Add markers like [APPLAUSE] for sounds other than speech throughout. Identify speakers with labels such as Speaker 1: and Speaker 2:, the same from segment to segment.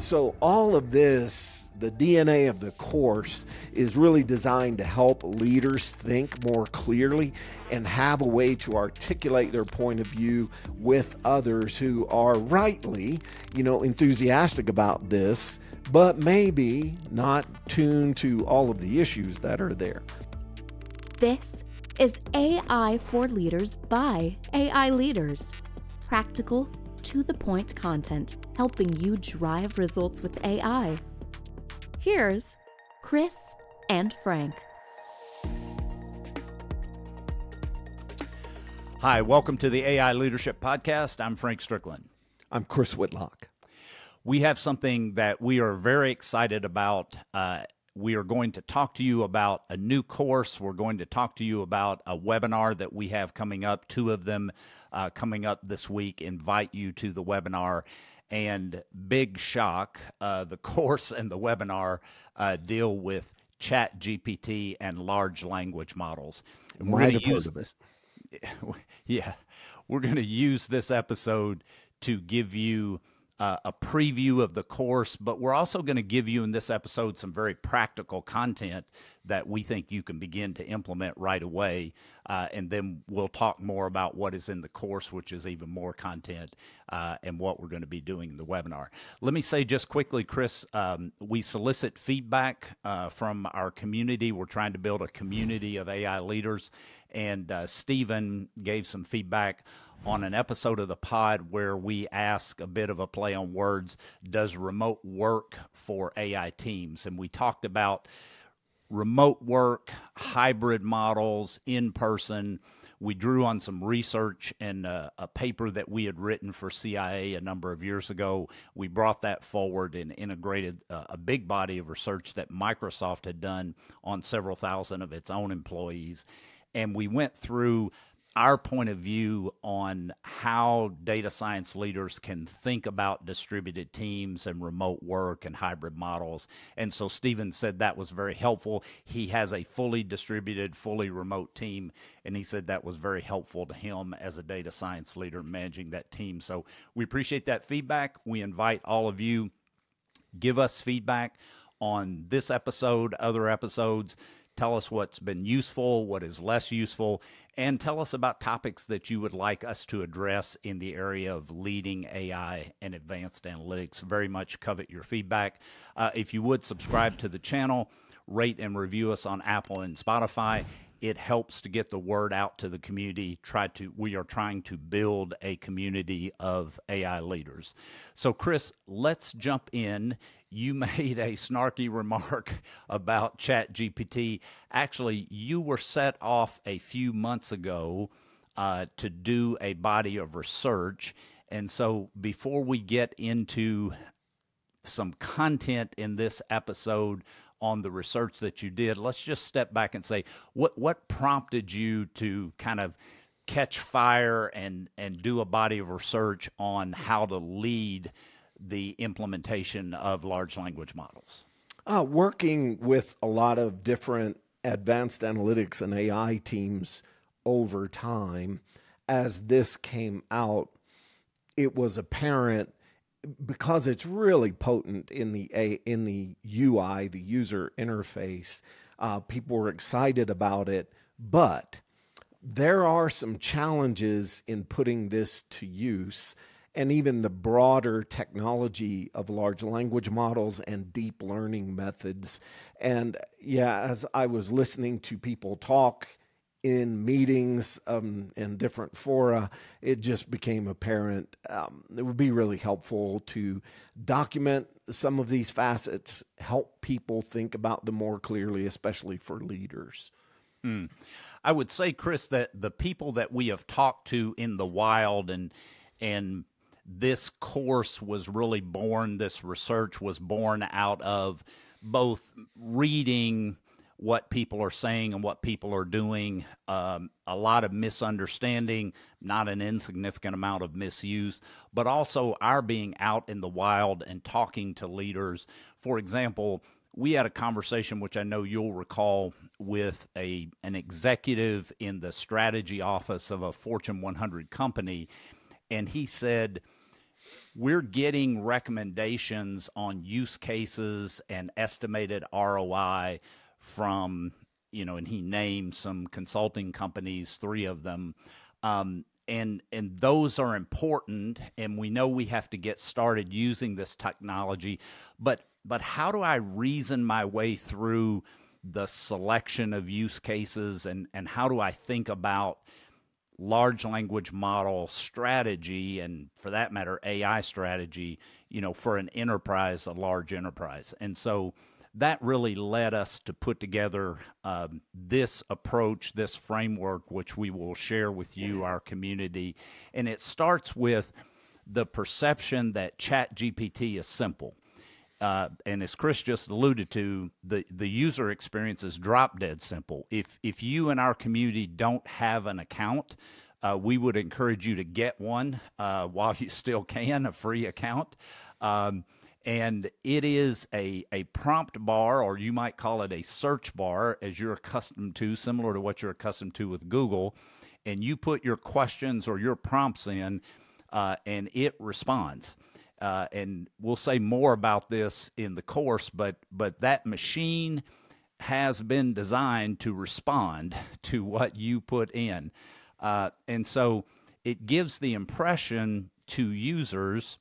Speaker 1: So, all of this, the DNA of the course, is really designed to help leaders think more clearly and have a way to articulate their point of view with others who are rightly, you know, enthusiastic about this, but maybe not tuned to all of the issues that are there.
Speaker 2: This is AI for Leaders by AI Leaders. Practical, to the point content helping you drive results with AI. Here's Chris and Frank.
Speaker 3: Hi, welcome to the AI Leadership Podcast. I'm Frank Strickland.
Speaker 1: I'm Chris Whitlock.
Speaker 3: We have something that we are very excited about. Uh, we are going to talk to you about a new course. We're going to talk to you about a webinar that we have coming up, two of them uh, coming up this week. Invite you to the webinar. And big shock, uh, the [LAUGHS] course and the webinar uh, deal with Chat GPT and large language models. And
Speaker 1: we're going to use this. [LAUGHS]
Speaker 3: Yeah, we're going to use this episode to give you uh, a preview of the course, but we're also going to give you in this episode some very practical content that we think you can begin to implement right away. Uh, and then we'll talk more about what is in the course, which is even more content, uh, and what we're going to be doing in the webinar. Let me say just quickly, Chris, um, we solicit feedback uh, from our community. We're trying to build a community of AI leaders, and uh, Stephen gave some feedback on an episode of the pod where we ask a bit of a play on words does remote work for AI teams? And we talked about remote work, hybrid models, in person. We drew on some research and a, a, paper that we had written for CIA a number of years ago. We brought that forward and integrated uh, a big body of research that Microsoft had done on several thousand of its own employees. And we went through our point of view on how data science leaders can think about distributed teams and remote work and hybrid models. And so Stephen said that was very helpful. He has a fully distributed, fully remote team, and he said that was very helpful to him as a data science leader managing that team. So we appreciate that feedback. We invite all of you give us feedback on this episode, other episodes. Tell us what's been useful, what is less useful, and tell us about topics that you would like us to address in the area of leading AI and advanced analytics. Very much covet your feedback. Uh, if you would subscribe to the channel, rate and review us on Apple and Spotify. It helps to get the word out to the community. Try to we are trying to build a community of AI leaders. So Chris, let's jump in you [LAUGHS] made a snarky remark about Chat GPT. Actually, you were set off a few months ago uh, to do a body of research. And so, before we get into some content in this episode on the research that you did, let's just step back and say what what prompted you to kind of catch fire and and do a body of research on how to lead the implementation of large language models?
Speaker 1: Uh, working with a lot of different advanced analytics and AI teams over time, as this came out, it was apparent because it's really potent in the a in the UI, the user interface. Uh, people were excited about it, but there are some challenges in putting this to use and even the broader technology of large language models and deep learning methods. And yeah, as I was listening to people talk in meetings um, and different fora, it just became apparent um, it would be really helpful to document some of these facets, help people think about them more clearly, especially for leaders.
Speaker 3: Mm. I would say, Chris, that the people that we have talked to in the wild and and this course was really born, this research was born out of both reading what people are saying and what people are doing, um, a lot of misunderstanding, not an insignificant amount of misuse, but also our being out in the wild and talking to leaders. For example, we had a conversation which I know you'll recall with a an executive in the strategy office of a Fortune 100 company and he said we're getting recommendations on use cases and estimated ROI from, you know, and he named some consulting companies, three of them. Um, and and those are important and we know we have to get started using this technology but but how do i reason my way through the selection of use cases and and how do i think about large language model strategy and for that matter ai strategy you know for an enterprise a large enterprise and so that really led us to put together um, this approach, this framework, which we will share with you, our community. And it starts with the perception that Chat GPT is simple. Uh, and as Chris just alluded to, the, the user experience is drop dead simple. If if you and our community don't have an account, uh, we would encourage you to get one uh, while you still can, a free account. Um, and it is a, a prompt bar, or you might call it a search bar, as you're accustomed to, similar to what you're accustomed to with Google. And you put your questions or your prompts in, uh, and it responds. Uh, and we'll say more about this in the course, but but that machine has been designed to respond [LAUGHS] to what you put in, uh, and so it gives the impression to users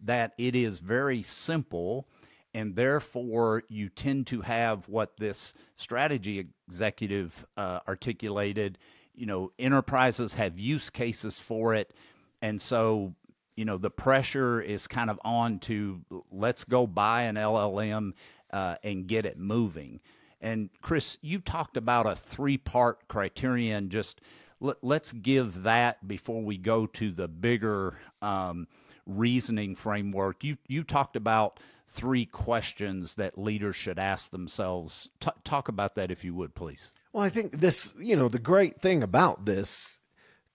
Speaker 3: that it is very simple and therefore you tend to have what this strategy executive uh, articulated. You know enterprises have use cases for it and so you know the pressure is kind of on to let's go buy an llm uh, and get it moving and chris you talked about a three part criterion just let, us give that before we go to the bigger um, reasoning framework. You you talked about three questions that leaders should ask themselves. T- talk about that if you would, please.
Speaker 1: Well, I think this, you know, the great thing about this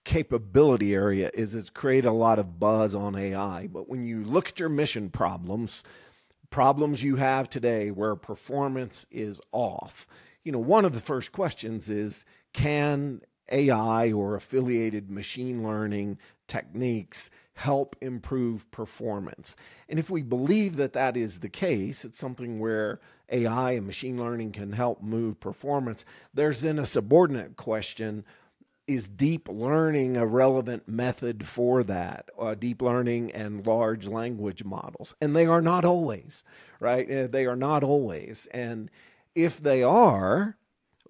Speaker 1: capability area is it's created a lot of buzz on AI. But when you look at your mission problems, problems you have today where performance is off, you know, one of the first questions is can AI or affiliated machine learning techniques help improve performance. And if we believe that that is the case, it's something where AI and machine learning can help move performance. There's then a subordinate question is deep learning a relevant method for that? Uh, deep learning and large language models. And they are not always, right? Uh, they are not always. And if they are,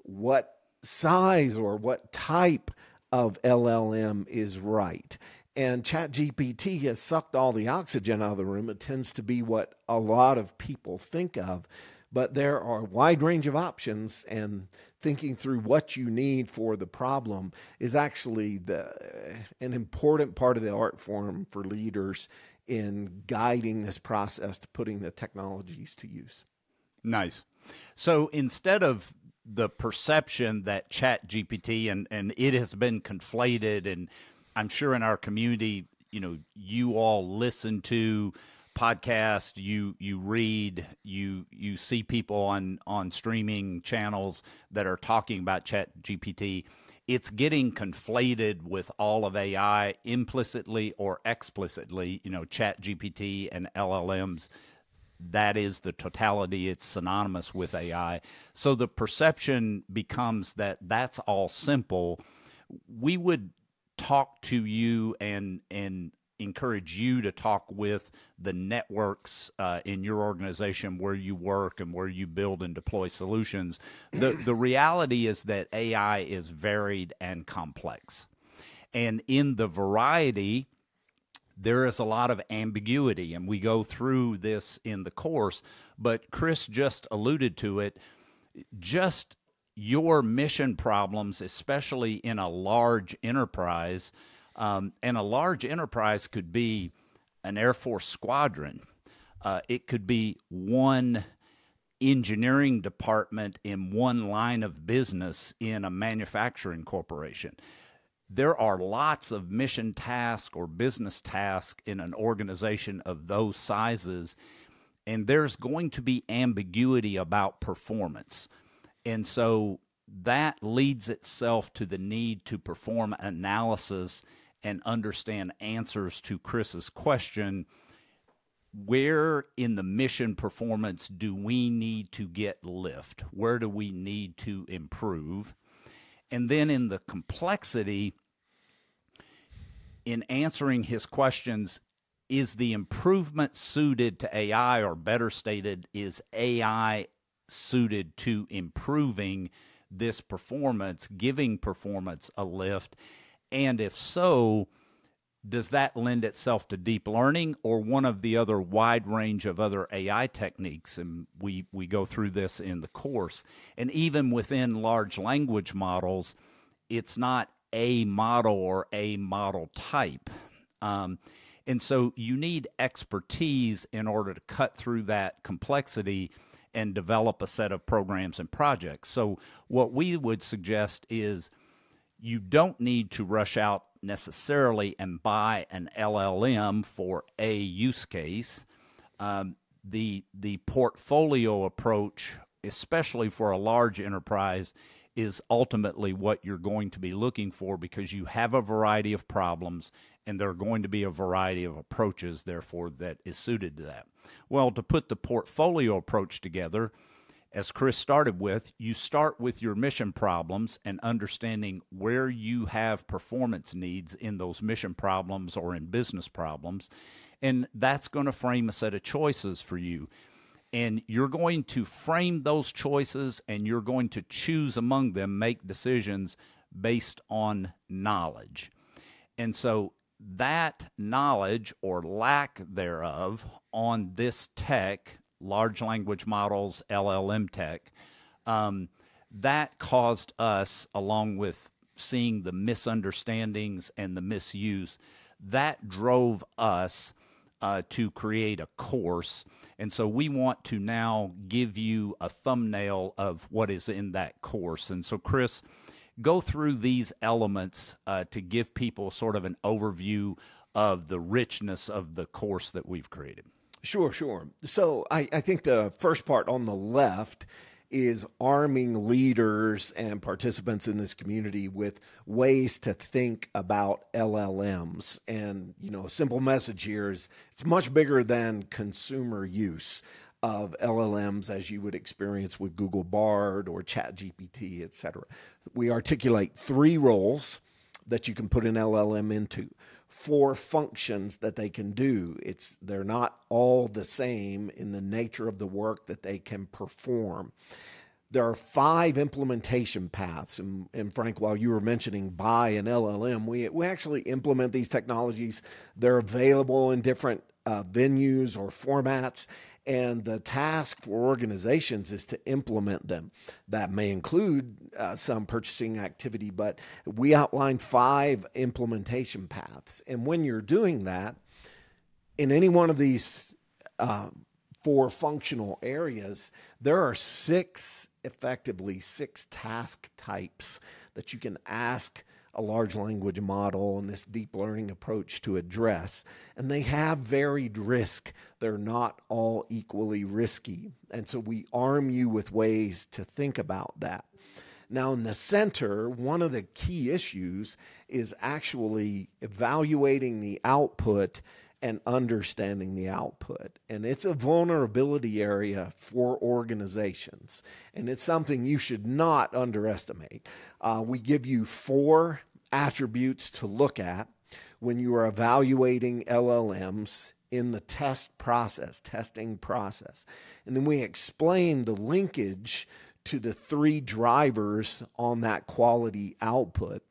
Speaker 1: what size or what type of LLM is right? and ChatGPT has sucked all the oxygen out of the room. It tends to be what a lot of people think of, but there are a wide range of options, and thinking through what you need for the problem is actually the an important part of the art form for leaders in guiding this process to putting the technologies to use.
Speaker 3: Nice. So instead of the perception that chat gpt and, and it has been conflated and I'm sure in our community, you know, you all listen to podcasts, you you read, you you see people on on streaming channels that are talking about Chat GPT. It's getting conflated with all of AI implicitly or explicitly. You know, Chat GPT and LLMs. That is the totality. It's synonymous with AI. So the perception becomes that that's all simple. We would talk to you and and encourage you to talk with the networks uh, in your organization where you work and where you build and deploy solutions. The [CLEARS THROAT] the reality is that AI is varied and complex. And in the variety, there is a lot of ambiguity, and we go through this in the course. But Chris just alluded to it. Just your mission problems, especially in a large enterprise. Um, and a large enterprise could be an Air Force squadron, uh, it could be one engineering department in one line of business in a manufacturing corporation. There are lots of mission tasks or business tasks in an organization of those sizes, and there's going to be ambiguity about performance. And so that leads itself to the need to perform analysis and understand answers to Chris's question where in the mission performance do we need to get lift? Where do we need to improve? And then in the complexity, in answering his questions, is the improvement suited to AI, or better stated, is AI suited to improving this performance, giving performance a lift? And if so, does that lend itself to deep learning or one of the other wide range of other AI techniques? And we, we go through this in the course. And even within large language models, it's not a model or a model type. Um, and so you need expertise in order to cut through that complexity and develop a set of programs and projects. So, what we would suggest is you don't need to rush out necessarily and buy an LLM for a use case. Um, the the portfolio approach, especially for a large enterprise, is ultimately what you're going to be looking for because you have a variety of problems and there are going to be a variety of approaches, therefore, that is suited to that. Well, to put the portfolio approach together, as Chris started with, you start with your mission problems and understanding where you have performance needs in those mission problems or in business problems. And that's going to frame a set of choices for you. And you're going to frame those choices and you're going to choose among them, make decisions based on knowledge. And so that knowledge or lack thereof on this tech large language models, LLM tech, um, that caused us, along with seeing the misunderstandings and the misuse, that drove us uh, to create a course. And so we want to now give you a thumbnail of what is in that course. And so, Chris, go through these elements uh, to give people sort of an overview of the richness of the course that we've created.
Speaker 1: Sure, sure. So I, I think the first part on the left is arming leaders and participants in this community with ways to think about LLMs. And, you know, a simple message here is it's much bigger than consumer use of LLMs as you would experience with Google Bard or ChatGPT, et cetera. We articulate three roles that you can put an LLM into four functions that they can do. It's they're not all the same in the nature of the work that they can perform. There are five implementation paths, and, and Frank, while you were mentioning buy an LLM, we we actually implement these technologies. They're available in different uh, venues or formats, and the task for organizations is to implement them. That may include uh, some purchasing activity, but we outline five implementation paths. And when you're doing that, in any one of these uh, four functional areas, there are six, effectively, six task types that you can ask a large language model and this deep learning approach to address. And they have varied risk. They're not all equally risky. And so we arm you with ways to think about that. Now, in the center, one of the key issues is actually evaluating the output and understanding the output. And it's a vulnerability area for organizations. And it's something you should not underestimate. Uh, we give you four attributes to look at when you are evaluating LLMs in the test process, testing process. And then we explain the linkage to the three drivers on that quality output.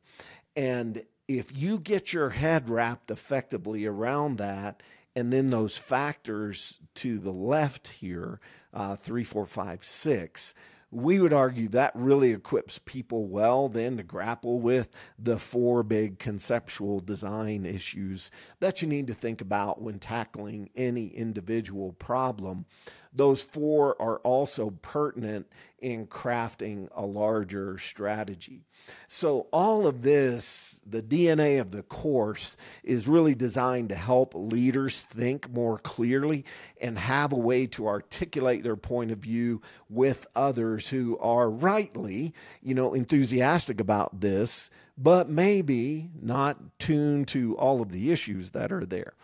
Speaker 1: And if you get your head wrapped effectively around that, and then those factors to the left here, uh, three, four, five, six, we would argue that really equips people well then to grapple with the four big conceptual design issues that you need to think about when tackling any individual problem those four are also pertinent in crafting a larger strategy. So, all of this, the DNA of the course, is really designed to help leaders think more clearly and have a way to articulate their point of view with others who are rightly, you know, enthusiastic about this, but maybe not tuned to all of the issues that are there.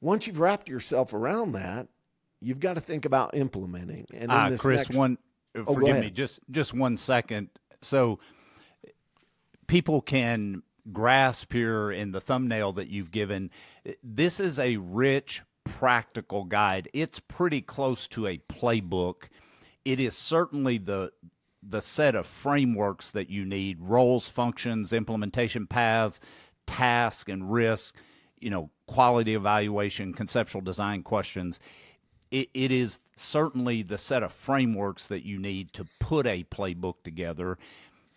Speaker 1: Once you've wrapped yourself around that, you've got to think about implementing.
Speaker 3: And uh, Chris, next... one, oh, forgive me, just just one second. So people can grasp here in the thumbnail that you've given. This is a rich, practical guide. It's pretty close to a playbook. It is certainly the the set of frameworks that you need roles functions implementation paths task and risk you know quality evaluation conceptual design questions it, it is certainly the set of frameworks that you need to put a playbook together.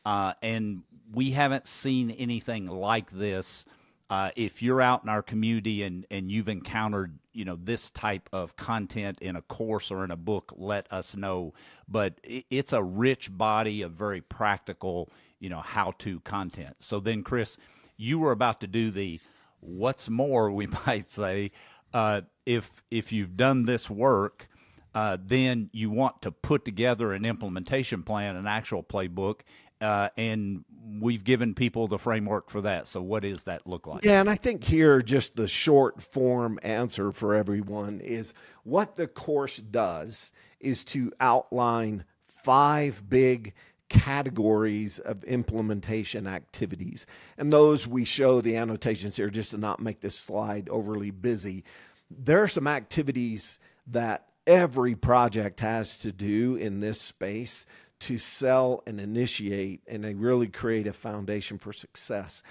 Speaker 3: Uh, and we haven't seen anything like this. Uh, if you're out in our community and, and you've encountered you know this type of content in a course or in a book, let us know. But it, it's a rich body of very practical you know how to content. So then, Chris, you were about to do the what's more, we [LAUGHS] might say, uh, if if you've done this work, uh, then you want to put together an implementation plan, an actual playbook, uh, and we've given people the framework for that. So, what does that look like?
Speaker 1: Yeah, and I think here just the short form answer for everyone is what the course does is to outline five big categories of implementation activities. And those we show the annotations here just to not make this slide overly busy. There are some activities that every project has to do in this space to sell and initiate and they really create a foundation for success.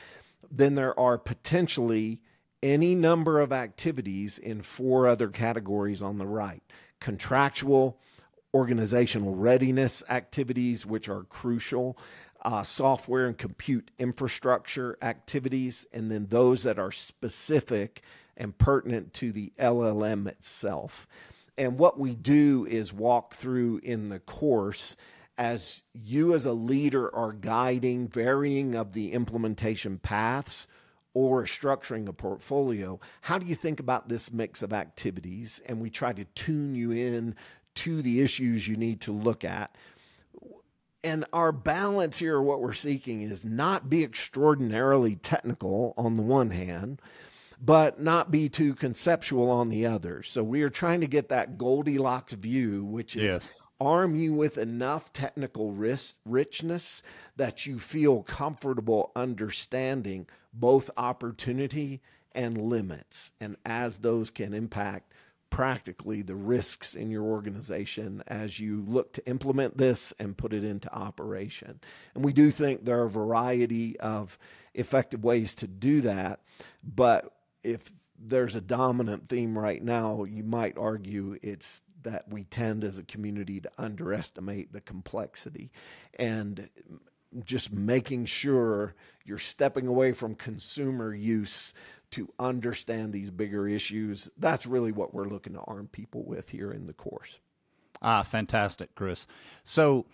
Speaker 1: Then there are potentially any number of activities in four other categories on the right contractual, organizational readiness activities, which are crucial, uh, software and compute infrastructure activities, and then those that are specific and pertinent to the LLM itself. And what we do is walk through in the course as you as a leader are guiding varying of the implementation paths or structuring a portfolio, how do you think about this mix of activities? And we try to tune you in to the issues you need to look at. And our balance here, what we're seeking is not be extraordinarily technical on the one hand, but not be too conceptual on the other. So we are trying to get that Goldilocks view, which is yes. arm you with enough technical risk, richness that you feel comfortable understanding both opportunity and limits, and as those can impact practically the risks in your organization as you look to implement this and put it into operation. And we do think there are a variety of effective ways to do that, but if there's a dominant theme right now, you might argue it's that we tend as a community to underestimate the complexity and just making sure you're stepping away from consumer use to understand these bigger issues. That's really what we're looking to arm people with here in the course.
Speaker 3: Ah, fantastic, Chris. So,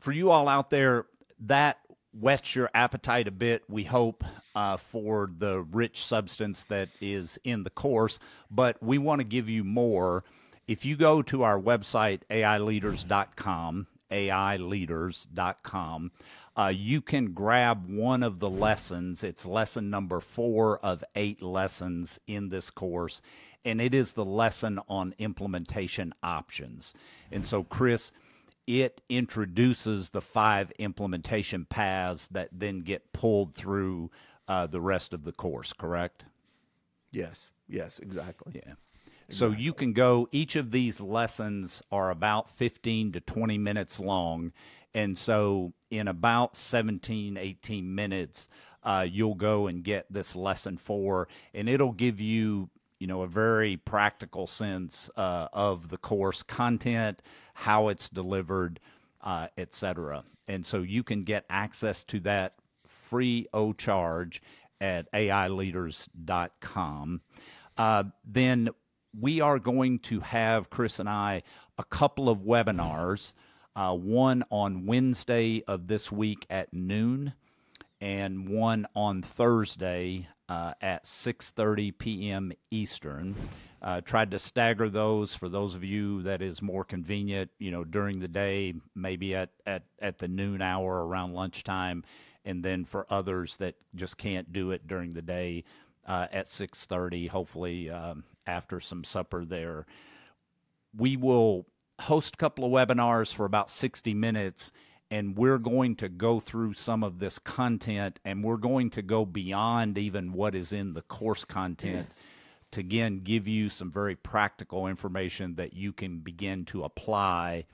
Speaker 3: for you all out there, that whets your appetite a bit, we hope, uh, for the rich substance that is in the course, but we want to give you more. If you go to our website, aileaders.com, aileaders.com, uh, you can grab one of the lessons. It's lesson number four of eight lessons in this course, and it is the lesson on implementation options. And so, Chris, it introduces the five implementation paths that then get pulled through uh, the rest of the course, correct?
Speaker 1: Yes, yes, exactly.
Speaker 3: Yeah. So you can go, each of these lessons are about 15 to 20 minutes long. And so in about 17, 18 minutes, uh, you'll go and get this lesson four, and it'll give you, you know, a very practical sense uh, of the course content, how it's delivered, uh, etc. And so you can get access to that free o charge at aileaders.com. Uh, then we are going to have Chris and I a couple of webinars. Uh, one on Wednesday of this week at noon, and one on Thursday uh, at 6:30 p.m. Eastern. Uh, tried to stagger those for those of you that is more convenient, you know, during the day, maybe at at at the noon hour around lunchtime, and then for others that just can't do it during the day uh, at 6:30. Hopefully um, after some supper there, we will host a couple of webinars for about 60 minutes and we're going to go through some of this content and we're going to go beyond even what is in the course content to again give you some very practical information that you can begin to apply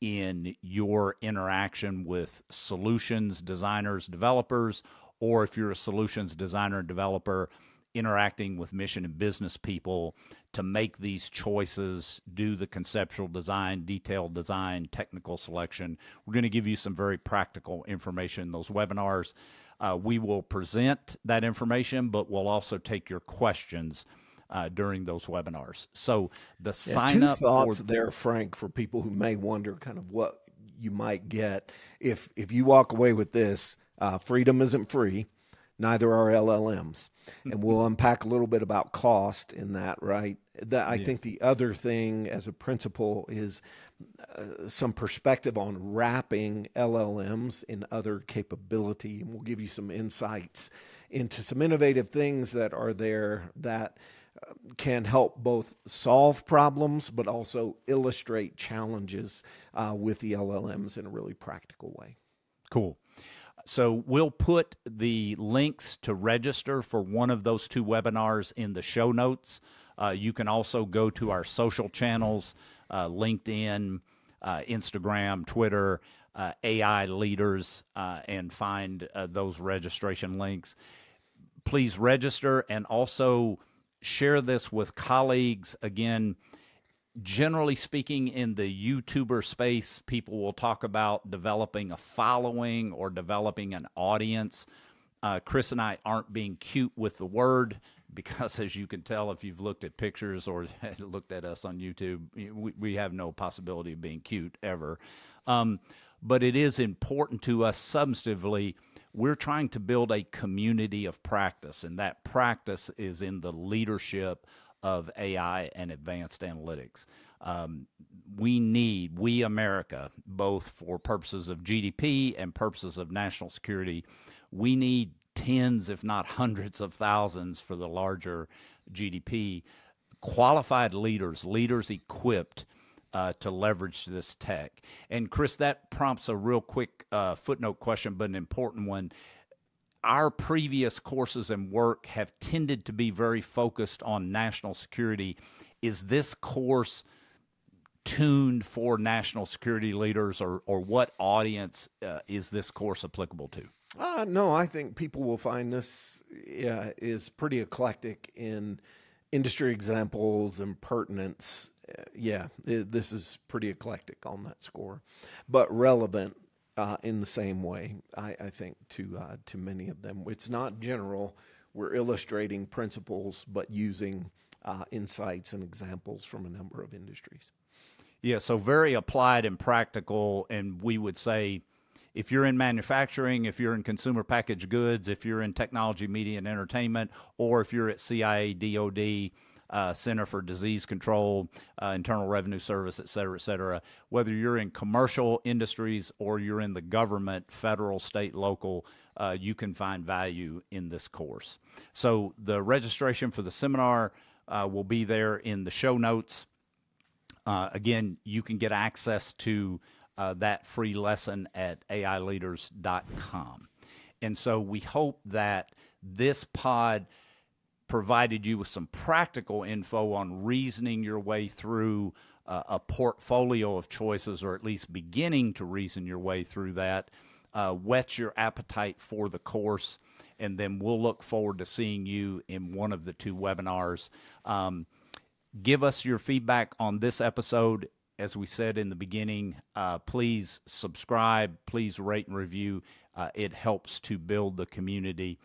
Speaker 3: in your interaction with solutions designers developers or if you're a solutions designer and developer interacting with mission and business people to make these choices, do the conceptual design, detailed design, technical selection. We're going to give you some very practical information in those webinars. Uh, we will present that information, but we'll also take your questions. Uh, during those webinars, so the
Speaker 1: yeah,
Speaker 3: sign
Speaker 1: two
Speaker 3: up
Speaker 1: thoughts
Speaker 3: for
Speaker 1: there, Frank, for people who may wonder kind of what you might get if if you walk away with this. Uh, freedom isn't free neither are LLMs. And we'll [LAUGHS] unpack a little bit about cost in that, right? That I think the other thing as a principle is uh, some perspective on wrapping LLMs in other capability. And we'll give you some insights into some innovative things that are there that uh, can help both solve problems but also illustrate challenges uh, with the LLMs in a really practical way.
Speaker 3: Cool. So we'll put the links to register for one of those two webinars in the show notes. Uh, you can also go to our social channels uh, LinkedIn, uh, Instagram, Twitter, uh, AI Leaders, uh, and find uh, those registration links. Please register and also share this with colleagues. Again, generally speaking, in the YouTuber space, people will talk about developing a following or developing an audience. Uh, Chris and I aren't being cute with the word [LAUGHS] because, as you can tell, if you've looked at pictures or [LAUGHS] looked at us on YouTube, we, we have no possibility of being cute ever. Um, but it is important to us substantively. We're trying to build a community of practice, and that practice is in the leadership of AI and advanced analytics. Um, we need, we America, both for purposes of GDP and purposes of national security, we need tens, if not hundreds of thousands for the larger GDP, qualified leaders, leaders equipped. Uh, to leverage this tech. And Chris, that prompts a real quick uh, footnote question, but an important one our previous courses and work have tended to be very focused on national security. Is this course tuned for national security leaders, or, or what audience uh, is this course applicable to?
Speaker 1: Uh, no, I think people will find this yeah, is pretty eclectic in industry examples and pertinence. Uh, yeah, it, this is pretty eclectic on that score, but relevant uh, in the same way. I, I think to uh, to many of them, it's not general. We're illustrating principles, but using uh, insights and examples from a number of industries.
Speaker 3: Yeah, so very applied and practical, and we would say. If you're in manufacturing, if you're in consumer packaged goods, if you're in technology, media, and entertainment, or if you're at CIA, DoD, uh, Center for Disease Control, uh, Internal Revenue Service, et cetera, et cetera. Whether you're in commercial industries or you're in the government, federal, state, local, uh, you can find value in this course. So the registration for the seminar uh, will be there in the show notes. Uh, again, you can get access to uh, that free lesson at AIleaders.com. And so we hope that this pod provided you with some practical info on reasoning your way through uh, a portfolio of choices, or at least beginning to reason your way through that, uh, whets your appetite for the course, and then we'll look forward to seeing you in one of the two webinars. Um, give us your feedback on this episode. As we said in the beginning, uh, please subscribe, please rate and review. Uh, it helps to build the community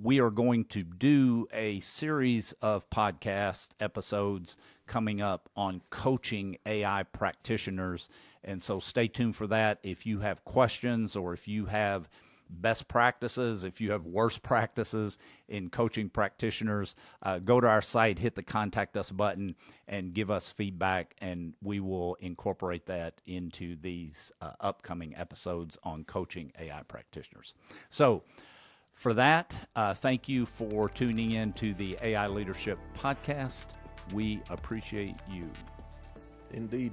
Speaker 3: we are going to do a series of podcast episodes coming up on coaching AI practitioners. And so stay tuned for that. If you have questions or if you have best practices, if you have worst practices in coaching practitioners, uh, go to our site, hit the contact us button, and give us feedback, and we will incorporate that into these uh, upcoming episodes on coaching AI practitioners. So, for that, uh, thank you for tuning in to the AI Leadership Podcast. We appreciate you.
Speaker 1: Indeed.